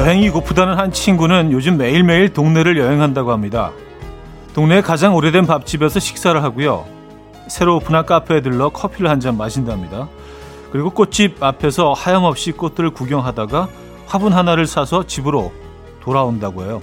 여행이 고프다는 한 친구는 요즘 매일매일 동네를 여행한다고 합니다. 동네에 가장 오래된 밥집에서 식사를 하고요. 새로 오픈한 카페에 들러 커피를 한 잔 마신답니다. 그리고 꽃집 앞에서 하염없이 꽃들을 구경하다가 화분 하나를 사서 집으로 돌아온다고 해요.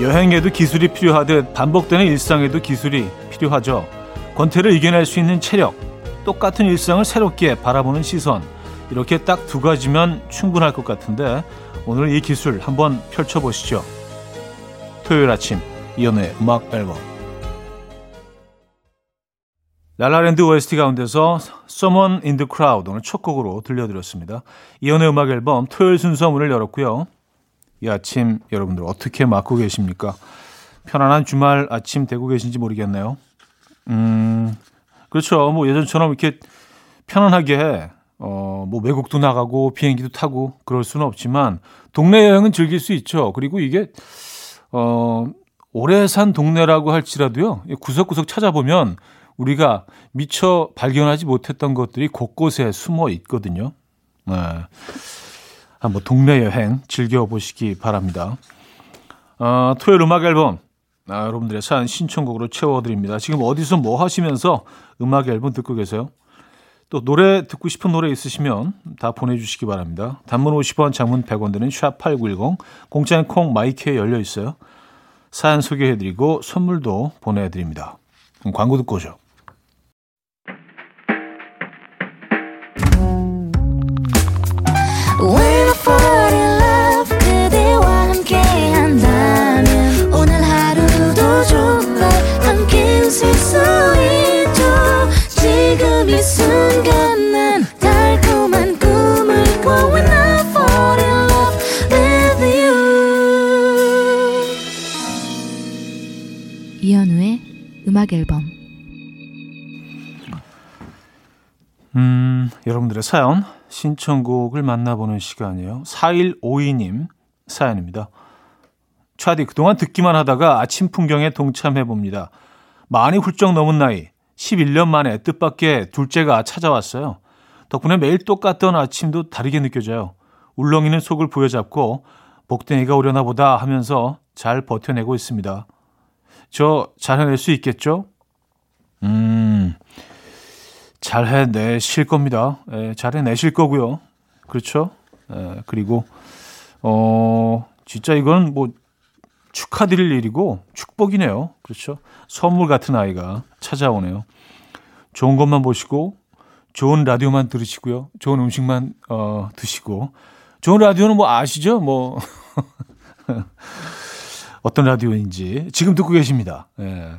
여행에도 기술이 필요하듯 반복되는 일상에도 기술이 필요하죠. 권태를 이겨낼 수 있는 체력, 똑같은 일상을 새롭게 바라보는 시선, 이렇게 딱 두 가지면 충분할 것 같은데 오늘 이 기술 한번 펼쳐보시죠. 토요일 아침 이연의 음악 앨범 랄라랜드 OST 가운데서 Someone in the Crowd 오늘 첫 곡으로 들려드렸습니다. 이연의 음악 앨범 토요일 순서 문을 열었고요. 이 아침 여러분들 어떻게 맞고 계십니까? 편안한 주말 아침 되고 계신지 모르겠네요. 음, 그렇죠. 뭐 예전처럼 이렇게 편안하게 어, 뭐 외국도 나가고 비행기도 타고 그럴 수는 없지만 동네 여행은 즐길 수 있죠. 그리고 이게 어, 오래 산 동네라고 할지라도요. 구석구석 찾아보면 우리가 미처 발견하지 못했던 것들이 곳곳에 숨어 있거든요. 네. 한번 동네 여행 즐겨보시기 바랍니다. 어, 토요일 음악 앨범 아, 여러분들의 사연 신청곡으로 채워드립니다. 지금 어디서 뭐 하시면서 음악 앨범 듣고 계세요? 또 노래 듣고 싶은 노래 있으시면 다 보내주시기 바랍니다. 단문 50원, 장문 100원 드는 샵8910, 공짜인 콩 마이크에 열려 있어요. 사연 소개해드리고 선물도 보내드립니다. 광고 듣고 오죠. 여러분들의 사연 신청곡을 만나보는 시간이에요. 4152님 사연입니다. 차디 그동안 듣기만 하다가 아침 풍경에 동참해 봅니다. 많이 훌쩍 넘은 나이 11년 만에 뜻밖의 둘째가 찾아왔어요. 덕분에 매일 똑같던 아침도 다르게 느껴져요. 울렁이는 속을 부여잡고 복댕이가 오려나 보다 하면서 잘 버텨내고 있습니다. 저 잘 해낼 수 있겠죠? 음, 잘 해내실 겁니다. 예, 잘 해내실 거고요. 그렇죠? 예, 그리고, 어, 진짜 이건 뭐 축하드릴 일이고 축복이네요. 그렇죠? 선물 같은 아이가 찾아오네요. 좋은 것만 보시고, 좋은 라디오만 들으시고요. 좋은 음식만, 어, 드시고. 좋은 라디오는 뭐 아시죠? 뭐. 어떤 라디오인지 지금 듣고 계십니다. 예.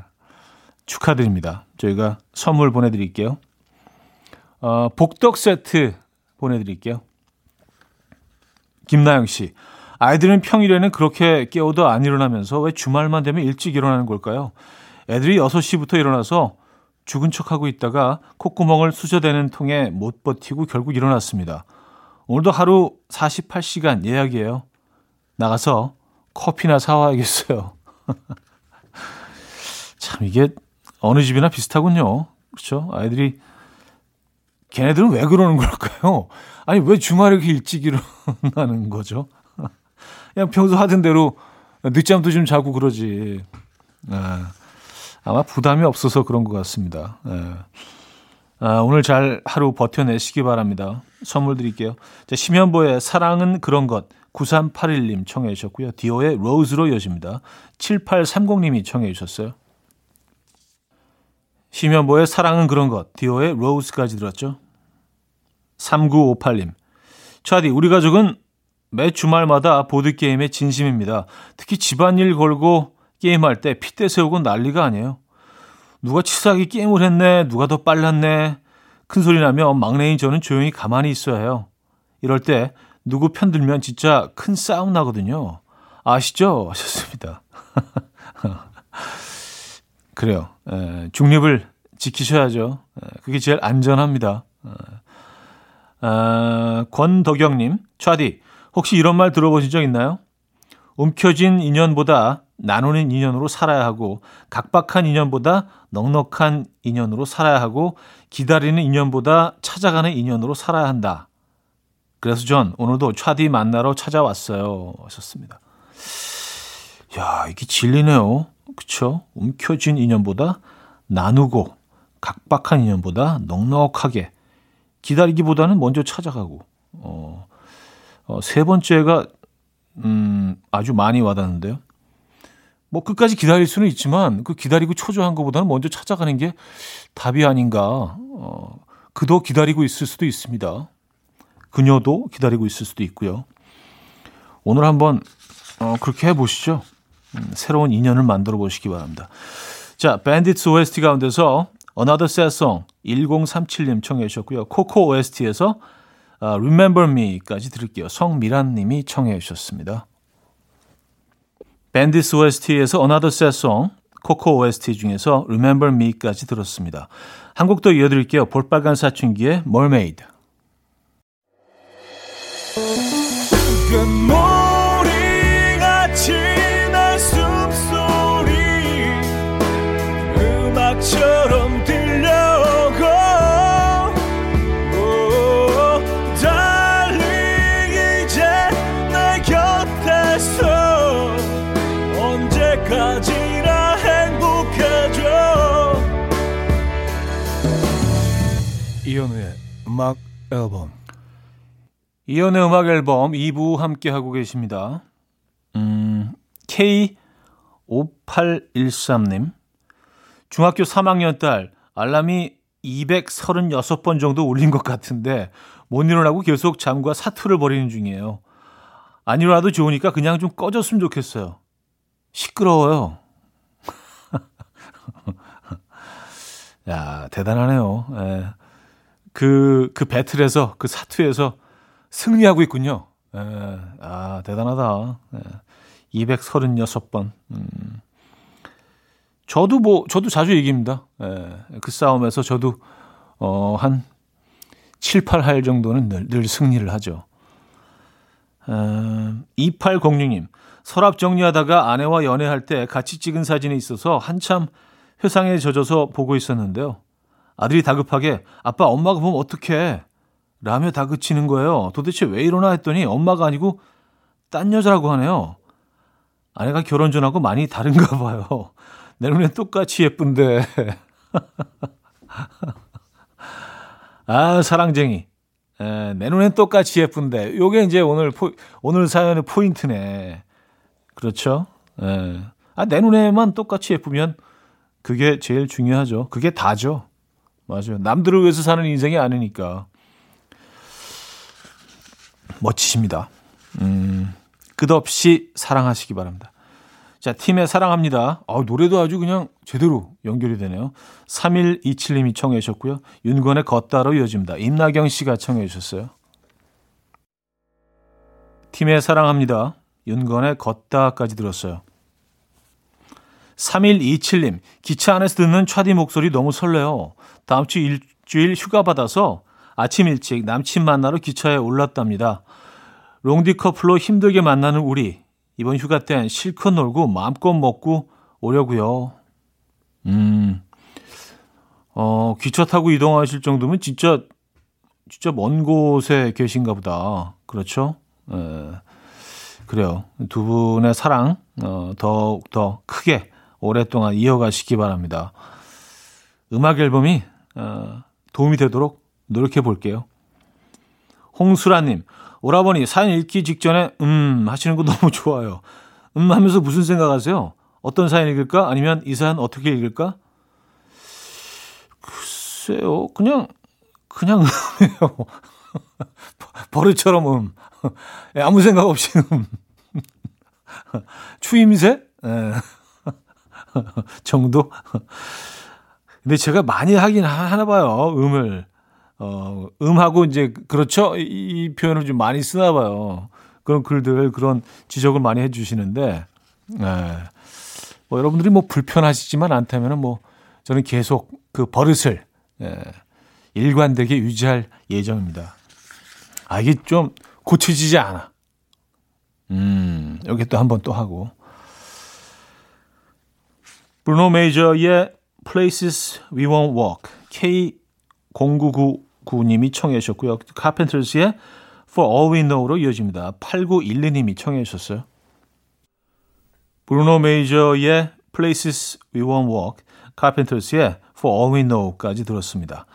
축하드립니다. 저희가 선물 보내드릴게요. 어, 복덕 세트 보내드릴게요. 김나영 씨. 아이들은 평일에는 그렇게 깨워도 안 일어나면서 왜 주말만 되면 일찍 일어나는 걸까요? 애들이 6시부터 일어나서 죽은 척하고 있다가 콧구멍을 수저대는 통에 못 버티고 결국 일어났습니다. 오늘도 하루 48시간 예약이에요. 나가서 커피나 사와야겠어요. 참 이게 어느 집이나 비슷하군요. 그렇죠? 아이들이 걔네들은 왜 그러는 걸까요? 아니 왜 주말에 이렇게 일찍 일어나는 거죠? 그냥 평소 하던 대로 늦잠도 좀 자고 그러지. 아, 아마 부담이 없어서 그런 것 같습니다. 네. 아, 오늘 잘 하루 버텨내시기 바랍니다. 선물 드릴게요. 자, 심현보의 사랑은 그런 것. 9381님 청해 주셨고요. 디오의 로즈로 이어집니다. 7830님이 청해 주셨어요. 심현보의 사랑은 그런 것, 디오의 로즈까지 들었죠. 3958님. 차디, 우리 가족은 매 주말마다 보드게임에 진심입니다. 특히 집안일 걸고 게임할 때 핏대 세우고 난리가 아니에요. 누가 치사하게 게임을 했네, 누가 더 빨랐네. 큰 소리 나면 막내인 저는 조용히 가만히 있어야 해요. 이럴 때 누구 편들면 진짜 큰 싸움 나거든요. 아시죠? 하셨습니다. 그래요. 에, 중립을 지키셔야죠. 에, 그게 제일 안전합니다. 아, 권덕영님, 차디, 혹시 이런 말 들어보신 적 있나요? 움켜진 인연보다 나누는 인연으로 살아야 하고 각박한 인연보다 넉넉한 인연으로 살아야 하고 기다리는 인연보다 찾아가는 인연으로 살아야 한다. 그래서 전 오늘도 차디 만나러 찾아왔어요. 하셨습니다. 야, 이게 진리네요. 그쵸? 움켜진 인연보다 나누고 각박한 인연보다 넉넉하게 기다리기보다는 먼저 찾아가고 어, 어, 세 번째가 음, 아주 많이 와닿는데요. 뭐 끝까지 기다릴 수는 있지만 그 기다리고 초조한 것보다는 먼저 찾아가는 게 답이 아닌가. 어, 그도 기다리고 있을 수도 있습니다. 그녀도 기다리고 있을 수도 있고요. 오늘 한번 어, 그렇게 해보시죠. 음, 새로운 인연을 만들어 보시기 바랍니다. 자, 밴디츠 OST 가운데서 Another Sad Song 1037님 청해 주셨고요. 코코 OST에서 uh, Remember Me까지 들을게요. 성미란 님이 청해 주셨습니다. 밴디스 OST에서 Another Sad Song, 코코 OST 중에서 Remember Me까지 들었습니다. 한 곡 더 이어드릴게요. 볼빨간 사춘기의 Mermaid. 이현우의 음악 앨범 이현우의 음악 앨범 2부 함께 하고 계십니다. 음, K5813님 중학교 3학년 딸 알람이 236번 정도 울린 것 같은데 못 일어나고 계속 잠과 사투를 벌이는 중이에요. 안 일어나도 좋으니까 그냥 좀 꺼졌으면 좋겠어요. 시끄러워요. 야, 대단하네요. 예. 그, 그 배틀에서, 그 사투에서 승리하고 있군요. 에, 예. 아, 대단하다. 에, 예. 236번. 음. 저도 뭐, 저도 자주. 에, 예. 그 싸움에서 저도, 어, 한 7, 8할 정도는 늘, 늘 승리를 하죠. 에, 2806님. 서랍 정리하다가 아내와 연애할 때 같이 찍은 사진이 있어서 한참 회상에 젖어서 보고 있었는데요. 아들이 다급하게 아빠 엄마가 보면 어떡해 라며 다그치는 거예요. 도대체 왜 이러나 했더니 엄마가 아니고 딴 여자라고 하네요. 아내가 결혼 전하고 많이 다른가 봐요. 내 눈엔 똑같이 예쁜데. 아, 사랑쟁이. 에, 내 눈엔 똑같이 예쁜데. 요게 이제 오늘 포, 오늘 사연의 포인트네. 그렇죠? 에. 아, 내 눈에만 똑같이 예쁘면 그게 제일 중요하죠. 그게 다죠. 맞아요. 남들을 위해서 사는 인생이 아니니까. 멋지십니다. 음, 끝없이 사랑하시기 바랍니다. 자, 팀의 사랑합니다. 아, 노래도 아주 그냥 제대로 연결이 되네요. 3127님이 청해 주셨고요. 윤건의 걷다로 이어집니다. 임나경 씨가 청해 주셨어요. 팀의 사랑합니다. 윤건의 걷다까지 들었어요. 3127님, 기차 안에서 듣는 차디 목소리 너무 설레요. 다음 주 일주일 휴가 받아서 아침 일찍 남친 만나러 기차에 올랐답니다. 롱디 커플로 힘들게 만나는 우리. 이번 휴가 땐 실컷 놀고 마음껏 먹고 오려고요. 음. 어, 기차 타고 이동하실 정도면 진짜 진짜 먼 곳에 계신가 보다. 그렇죠? 에, 그래요. 두 분의 사랑 어, 더욱 더 크게 오랫동안 이어가시기 바랍니다. 음악 앨범이 어, 도움이 되도록 노력해 볼게요. 홍수라님, 오라버니 사연 읽기 직전에 음 하시는 거 너무 좋아요. 음 하면서 무슨 생각하세요? 어떤 사연 읽을까? 아니면 이 사연 어떻게 읽을까? 글쎄요, 그냥 그냥 음이에요. 버릇처럼 음. 예, 아무 생각 없이 음. 추임새? 예. 정도? 근데 제가 많이 하긴 하나 봐요. 음을. 어, 음하고 이제 그렇죠. 이, 이 표현을 좀 많이 쓰나 봐요. 그런 글들 그런 지적을 많이 해 주시는데 예. 뭐 여러분들이 뭐 불편하시지만 않다면은 뭐 저는 계속 그 버릇을 예, 일관되게 유지할 예정입니다. 아 이게 좀 고쳐지지 않아. 음. 여기 또 한 번 또 하고. 브루노 메이저의 Places We Won't Walk K0999님이 청해 주셨고요. 카펜터스의 For All We Know로 이어집니다. 8912님이 청해 주셨어요. 브루노 메이저의 Places We Won't Walk, 카펜터스의 For All We Know까지 들었습니다.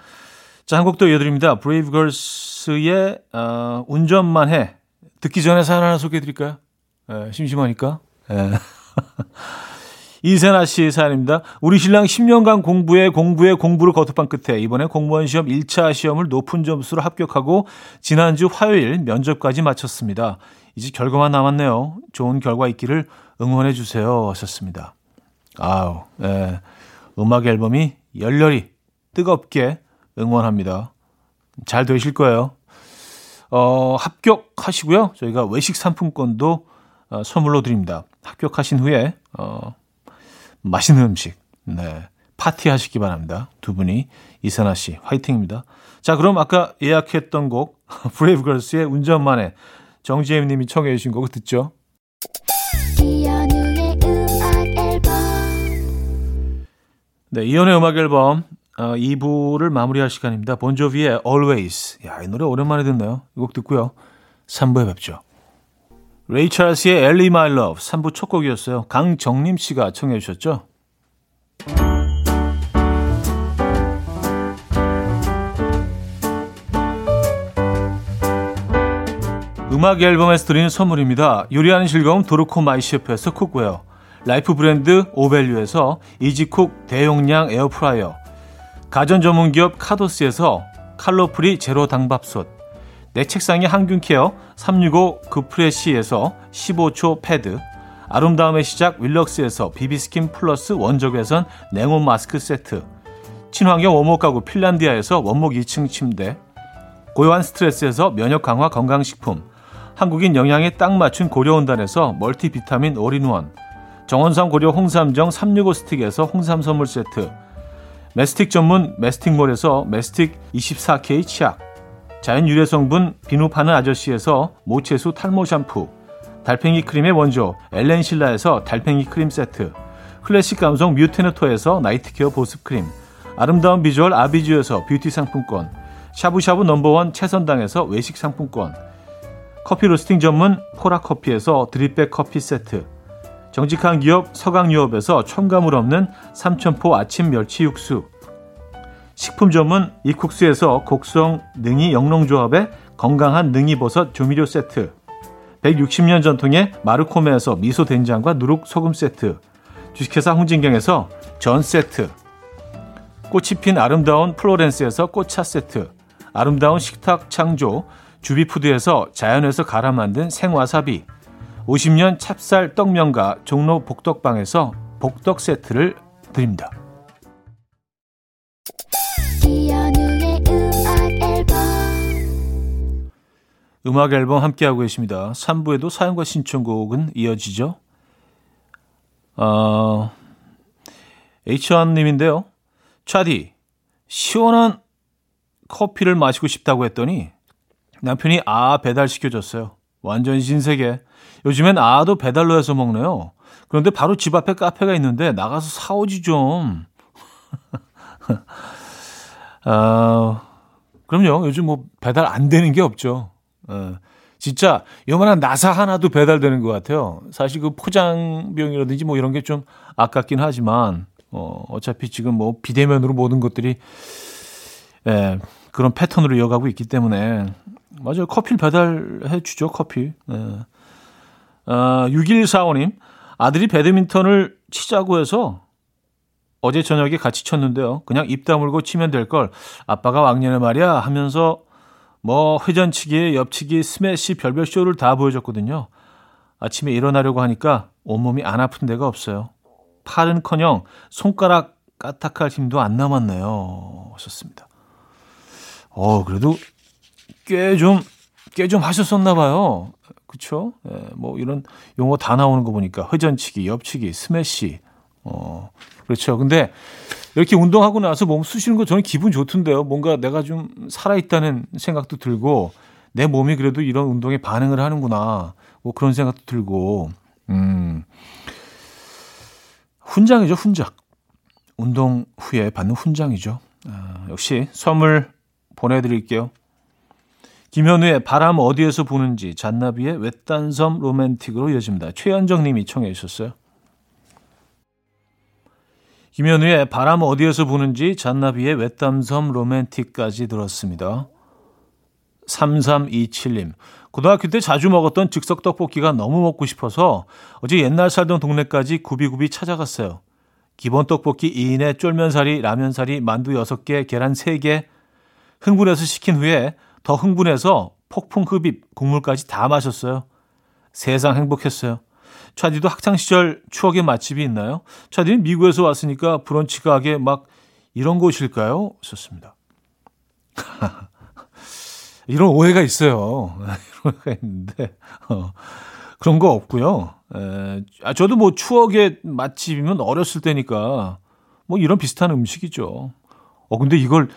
자, 한곡더 이어드립니다. 브레이브걸스의 어, 운전만 해. 듣기 전에 사연 하나 소개해 드릴까요? 에, 심심하니까. 에. 이세나 씨 사연입니다. 우리 신랑 10년간 공부에 공부에 공부를 거듭한 끝에 이번에 공무원 시험 1차 시험을 높은 점수로 합격하고 지난주 화요일 면접까지 마쳤습니다. 이제 결과만 남았네요. 좋은 결과 있기를 응원해 주세요. 하셨습니다. 아우, 예. 음악 앨범이 열렬히 뜨겁게 응원합니다. 잘 되실 거예요. 어, 합격하시고요. 저희가 외식 상품권도 어, 선물로 드립니다. 합격하신 후에 어, 맛있는 음식, 네, 파티 하시기 바랍니다. 두 분이 이선아 씨 화이팅입니다. 자, 그럼 아까 예약했던 곡 브레이브걸스의 운전만에 정지혜 님이 청해 주신 곡을 듣죠. 네, 이연의 음악 앨범 어, 2부를 마무리할 시간입니다. 본조비의 Always. 야, 이 노래 오랜만에 듣네요. 이 곡 듣고요. 3부에 뵙죠. 레이 찰스의 Ellie My Love 3부 첫 곡이었어요. 강정림 씨가 청해 주셨죠. 음악 앨범에서 드리는 선물입니다. 요리하는 즐거움 도르코 마이셰프에서 cookware 라이프 브랜드 오벨류에서 이지쿡 대용량 에어프라이어 가전 전문 기업 카도스에서 칼로프리 제로 당밥솥 내 책상의 항균 케어 365 그프레시에서 15초 패드 아름다움의 시작 윌럭스에서 비비스킨 플러스 원적외선 냉온 마스크 세트 친환경 원목 가구 핀란디아에서 원목 2층 침대 고요한 스트레스에서 면역 강화 건강식품 한국인 영양에 딱 맞춘 고려은단에서 멀티비타민 올인원 정원삼 고려 홍삼정 365 스틱에서 홍삼 선물 세트 메스틱 전문 메스틱몰에서 메스틱 24K 치약 자연 유래 성분 비누 파는 아저씨에서 모체수 탈모 샴푸 달팽이 크림의 원조 엘렌실라에서 달팽이 크림 세트 클래식 감성 뮤테너토에서 night care 보습 크림 아름다운 비주얼 아비주에서 뷰티 상품권 샤브샤브 number one 채선당에서 외식 상품권 커피 로스팅 전문 포라 커피에서 drip bag 커피 세트 정직한 기업 서강유업에서 첨가물 없는 삼천포 아침 멸치 육수. 식품 전문 이쿡스에서 곡성 능이 영농조합의 건강한 능이버섯 조미료 세트. 160년 전통의 마루코메에서 미소 된장과 누룩 소금 세트. 주식회사 홍진경에서 전 세트. 꽃이 핀 아름다운 플로렌스에서 꽃차 세트. 아름다운 식탁 창조 주비푸드에서 자연에서 갈아 만든 생와사비 50년 찹쌀 떡면과 종로 복덕방에서 복덕 세트를 드립니다. 음악 앨범 함께하고 계십니다. 3부에도 사연과 신청곡은 이어지죠. 어, H1님인데요. 차디, 시원한 커피를 마시고 싶다고 했더니 남편이 아 배달시켜줬어요. 완전 신세계. 요즘엔 아도 배달로 해서 먹네요. 그런데 바로 집 앞에 카페가 있는데 나가서 사오지 좀. 아, 그럼요. 요즘 뭐 배달 안 되는 게 없죠. 어, 진짜 요만한 나사 하나도 배달되는 것 같아요. 사실 그 포장 비용이라든지 뭐 이런 게 좀 아깝긴 하지만 어, 어차피 지금 뭐 비대면으로 모든 것들이 예, 그런 패턴으로 이어가고 있기 때문에 맞아요. 커피를 배달해 주죠. 커피. 예. 어, 6145님, 아들이 배드민턴을 치자고 해서 어제 저녁에 같이 쳤는데요. 그냥 입 다물고 치면 될 걸 아빠가 왕년에 말이야 하면서 뭐 회전치기, 옆치기, 스매시 별별 쇼를 다 보여줬거든요. 아침에 일어나려고 하니까 온몸이 안 아픈 데가 없어요. 팔은커녕 손가락 까딱할 힘도 안 남았네요. 하셨습니다. 어, 그래도 꽤 좀, 꽤 좀 하셨었나 봐요. 그쵸? 예, 뭐 이런 용어 다 나오는 거 보니까 회전치기, 옆치기, 스매시. 어, 그렇죠. 근데 이렇게 운동하고 나서 몸 쑤시는 거 저는 기분 좋던데요. 뭔가 내가 좀 살아있다는 생각도 들고 내 몸이 그래도 이런 운동에 반응을 하는구나. 뭐 그런 생각도 들고, 음, 훈장이죠, 훈장. 운동 후에 받는 훈장이죠. 아, 역시 선물 보내드릴게요. 김현우의 바람 어디에서 부는지 잔나비의 외딴섬 로맨틱으로 이어집니다. 최현정 님이 청해 주셨어요. 김현우의 바람 어디에서 부는지 잔나비의 외딴섬 로맨틱까지 들었습니다. 3327님. 고등학교 때 자주 먹었던 즉석 떡볶이가 너무 먹고 싶어서 어제 옛날 살던 동네까지 굽이굽이 찾아갔어요. 기본 떡볶이 2인에 쫄면사리, 라면사리, 만두 6개, 계란 3개. 흥분해서 시킨 후에 더 흥분해서 폭풍 흡입, 국물까지 다 마셨어요. 세상 행복했어요. 차디도 학창시절 추억의 맛집이 있나요? 차디는 미국에서 왔으니까 브런치 가게 막 이런 곳일까요? 썼습니다. 이런 오해가 있어요. 이런 오해가 있는데, 어, 그런 거 없고요. 에, 아, 저도 뭐 추억의 맛집이면 어렸을 때니까 뭐 이런 비슷한 음식이죠. 어, 근데 이걸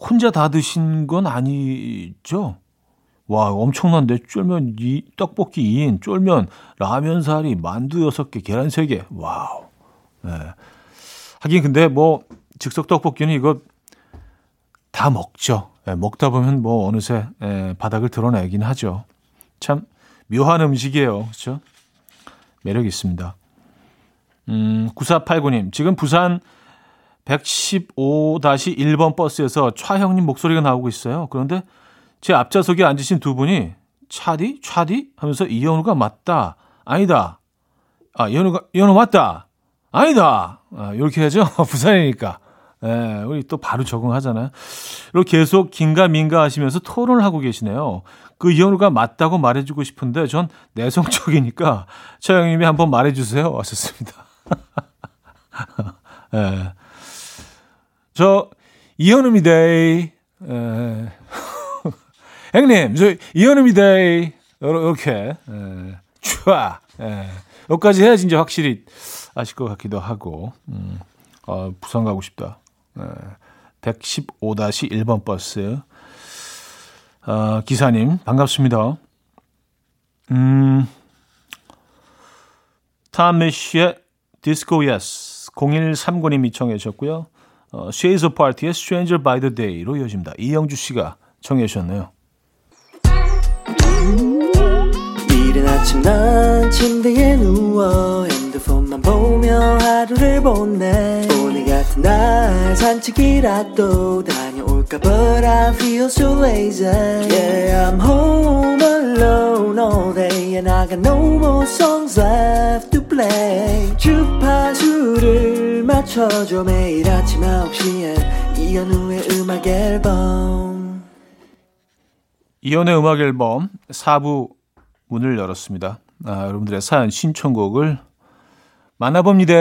혼자 다 드신 건 아니죠? 와, 엄청난데. 쫄면 이 떡볶이 2인, 쫄면, 라면 사리, 만두 6개, 계란 3개. 와우. 네. 하긴 근데 뭐 즉석 떡볶이는 이거 다 먹죠. 네, 먹다 보면 뭐 어느새 네, 바닥을 드러내긴 하죠. 참 묘한 음식이에요. 그렇죠? 매력 있습니다. 음, 9489님. 지금 부산 115-1번 버스에서 차 형님 목소리가 나오고 있어요. 그런데 제 앞좌석에 앉으신 두 분이 차디? 차디? 하면서 이현우가 맞다. 아니다. 아, 이현우가, 이현우 맞다. 아니다. 아, 이렇게 하죠. 부산이니까. 예, 우리 또 바로 적응하잖아요. 그리고 계속 긴가민가 하시면서 토론을 하고 계시네요. 그 이현우가 맞다고 말해주고 싶은데 전 내성적이니까 차 형님이 한번 말해주세요. 왔었습니다. 예. 저 이현우입니다. 에, 형님, 저 이현우입니다. 이렇게 촤 여기까지 해야지 이제 확실히 아실 것 같기도 하고 음, 어, 부산 가고 싶다. 에, 115-1번 버스 어, 기사님 반갑습니다. 음, 타메시의 디스코 예스 0139님이 청해 주셨고요. 어, Shades Apart의 Stranger by the Day로 이어집니다. 이영주 씨가 청해 주셨네요. 이른 아침 난 침대에 누워 핸드폰만 보며 하루를 보내 오늘 같은 날 산책이라도 다 녀올까 But I feel so lazy Yeah I'm home alone all day And I got no more songs left to play 주파수를 맞춰줘 매일 아침 9시에 이현우의 음악 앨범 이현우의 음악 앨범 4부 문을 열었습니다. 아, 여러분들의 사연 신청곡을 만나봅니다.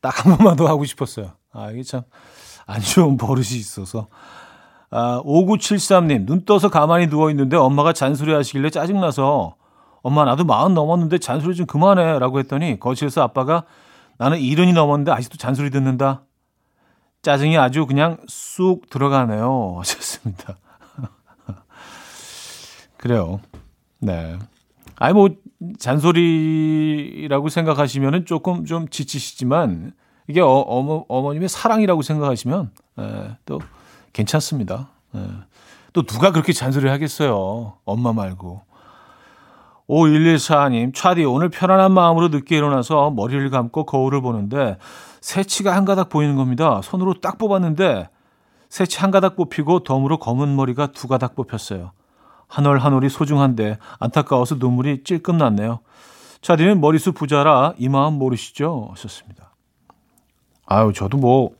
딱 한 번만 더 하고 싶었어요. 아, 이게 참 안 좋은 버릇이 있어서. 아, 5973님, 눈 떠서 가만히 누워있는데 엄마가 잔소리 하시길래 짜증나서 엄마 나도 마흔 넘었는데 잔소리 좀 그만해 라고 했더니 거실에서 아빠가 나는 이른이 넘었는데 아직도 잔소리 듣는다. 짜증이 아주 그냥 쑥 들어가네요. 하셨습니다. 그래요. 네. 아니, 뭐, 잔소리라고 생각하시면은 조금 좀 지치시지만 이게 어, 어머, 어머님의 사랑이라고 생각하시면 예, 또 괜찮습니다. 예. 또 누가 그렇게 잔소리를 하겠어요. 엄마 말고. 5114님, 차디, 오늘 편안한 마음으로 늦게 일어나서 머리를 감고 거울을 보는데 새치가 한 가닥 보이는 겁니다. 손으로 딱 뽑았는데 새치 한 가닥 뽑히고 덤으로 검은 머리가 두 가닥 뽑혔어요. 한 올 한 올이 소중한데 안타까워서 눈물이 찔끔 났네요. 차디는 머리숱 부자라 이 마음 모르시죠? 하셨습니다. 아유, 저도 뭐,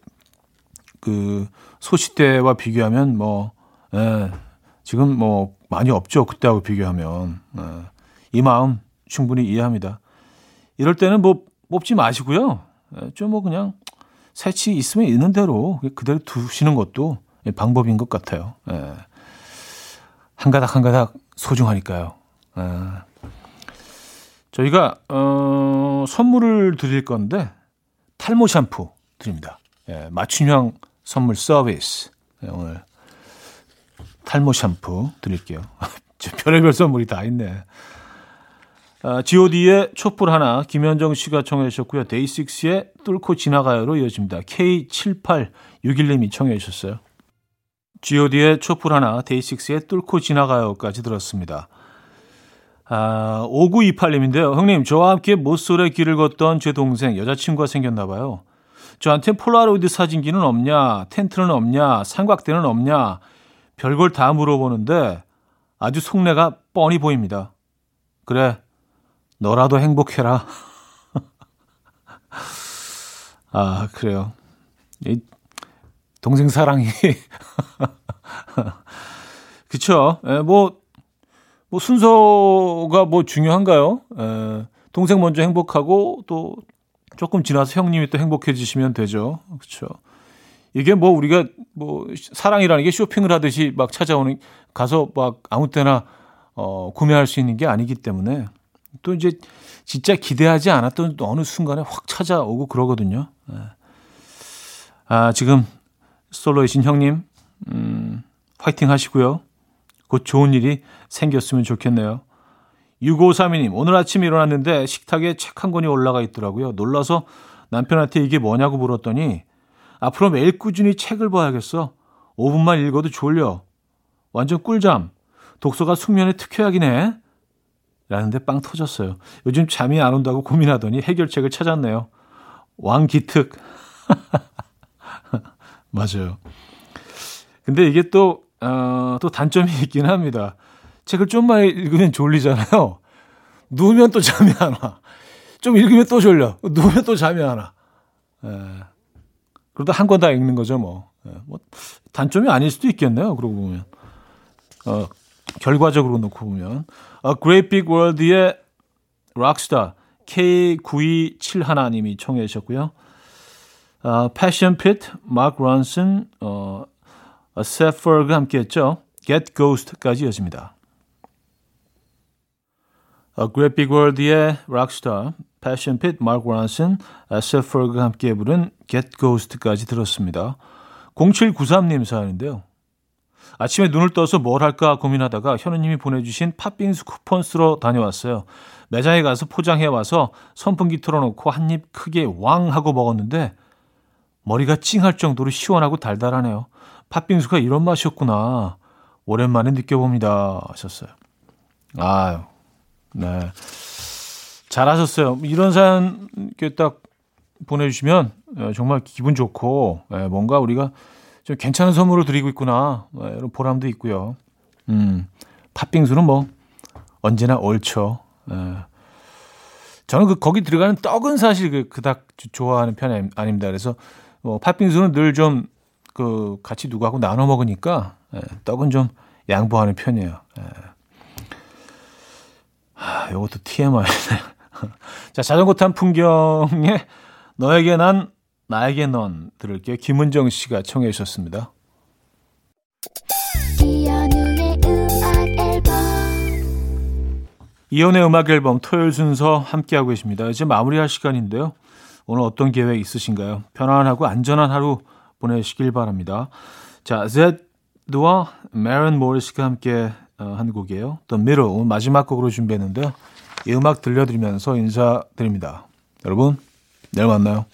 그, 소시 때와 비교하면 뭐, 예, 지금 뭐, 많이 없죠. 그때하고 비교하면. 예. 이 마음 충분히 이해합니다. 이럴 때는 뭐 뽑지 마시고요. 예, 좀뭐 그냥 새치 있으면 있는 대로 그대로 두시는 것도 방법인 것 같아요. 예. 한 가닥 한 가닥 소중하니까요. 예. 저희가 어, 선물을 드릴 건데 탈모 샴푸 드립니다. 예, 맞춤형 선물 서비스 예, 오늘 탈모 샴푸 드릴게요. 별의별 선물이 다 있네. 아, god의 촛불 하나 김현정 씨가 청해 주셨고요. 데이식스의 뚫고 지나가요로 이어집니다. K7861님이 청해 주셨어요. god의 촛불 하나 데이식스의 뚫고 지나가요까지 들었습니다. 아, 5928님인데요. 형님, 저와 함께 모쏠의 길을 걷던 제 동생 여자친구가 생겼나 봐요. 저한테 폴라로이드 사진기는 없냐, 텐트는 없냐, 삼각대는 없냐, 별걸 다 물어보는데 아주 속내가 뻔히 보입니다. 그래, 너라도 행복해라. 아, 그래요. 이 동생 사랑이. 그쵸. 에, 예, 뭐, 뭐 순서가 뭐 중요한가요? 에, 예, 동생 먼저 행복하고 또 조금 지나서 형님이 또 행복해지시면 되죠. 그렇죠. 이게 뭐 우리가 뭐 사랑이라는 게 쇼핑을 하듯이 막 찾아오는 가서 막 아무 때나 어 구매할 수 있는 게 아니기 때문에 또 이제 진짜 기대하지 않았던 어느 순간에 확 찾아오고 그러거든요. 네. 아, 지금 솔로이신 형님, 음, 화이팅 하시고요. 곧 좋은 일이 생겼으면 좋겠네요. 6532님, 오늘 아침 일어났는데 식탁에 책 한 권이 올라가 있더라고요. 놀라서 남편한테 이게 뭐냐고 물었더니 앞으로 매일 꾸준히 책을 봐야겠어. 5분만 읽어도 졸려. 완전 꿀잠. 독서가 숙면의 특효약이네. 라는데 빵 터졌어요. 요즘 잠이 안 온다고 고민하더니 해결책을 찾았네요. 왕기특. 맞아요. 근데 이게 또, 어, 또 단점이 있긴 합니다. 책을 좀만 읽으면 졸리잖아요. 누우면 또 잠이 안 와. 좀 읽으면 또 졸려. 누우면 또 잠이 안 와. 예. 그래도 한 권 다 읽는 거죠, 뭐. 예. 뭐. 단점이 아닐 수도 있겠네요, 그러고 보면. 어, 결과적으로 놓고 보면. A Great Big World의 락스타 K9271님이 청해 주셨고요. 어, Passion Pit, 마크 런슨, 어, 세퍼가 함께했죠. Get Ghost까지 이어집니다. Big World의 락스타, Passion Pit, 마크 런슨, 세퍼가 함께 부른 Get Ghost까지 들었습니다. 0793님 사연인데요. 아침에 눈을 떠서 뭘 할까 고민하다가 현우님이 보내주신 팥빙수 쿠폰 쓰러 다녀왔어요. 매장에 가서 포장해 와서 선풍기 틀어놓고 한 입 크게 왕 하고 먹었는데 머리가 찡할 정도로 시원하고 달달하네요. 팥빙수가 이런 맛이었구나. 오랜만에 느껴봅니다. 하셨어요. 아유, 네. 잘하셨어요. 이런 사연 이렇게 딱 보내주시면 예, 정말 기분 좋고 예, 뭔가 우리가 좀 괜찮은 선물을 드리고 있구나. 뭐 이런 보람도 있고요. 음, 팥빙수는 뭐 언제나 옳죠. 에. 저는 그 거기 들어가는 떡은 사실 그 그닥 좋아하는 편이 아닙니다. 그래서 뭐 팥빙수는 늘 좀 그 같이 누구하고 나눠 먹으니까 에, 떡은 좀 양보하는 편이에요. 요것도 TMI네. 자, 자전거 탄 풍경에 너에게 난 나에게 넌 들을게요. 김은정 씨가 청해 주셨습니다. 이연의 음악 앨범 토요일 순서 함께하고 계십니다. 이제 마무리할 시간인데요. 오늘 어떤 계획 있으신가요? 편안하고 안전한 하루 보내시길 바랍니다. 자, 제드와 메런 모리스가 함께 어, 한 곡이에요. The Middle 오늘 마지막 곡으로 준비했는데요. 이 음악 들려드리면서 인사드립니다. 여러분, 내일 만나요.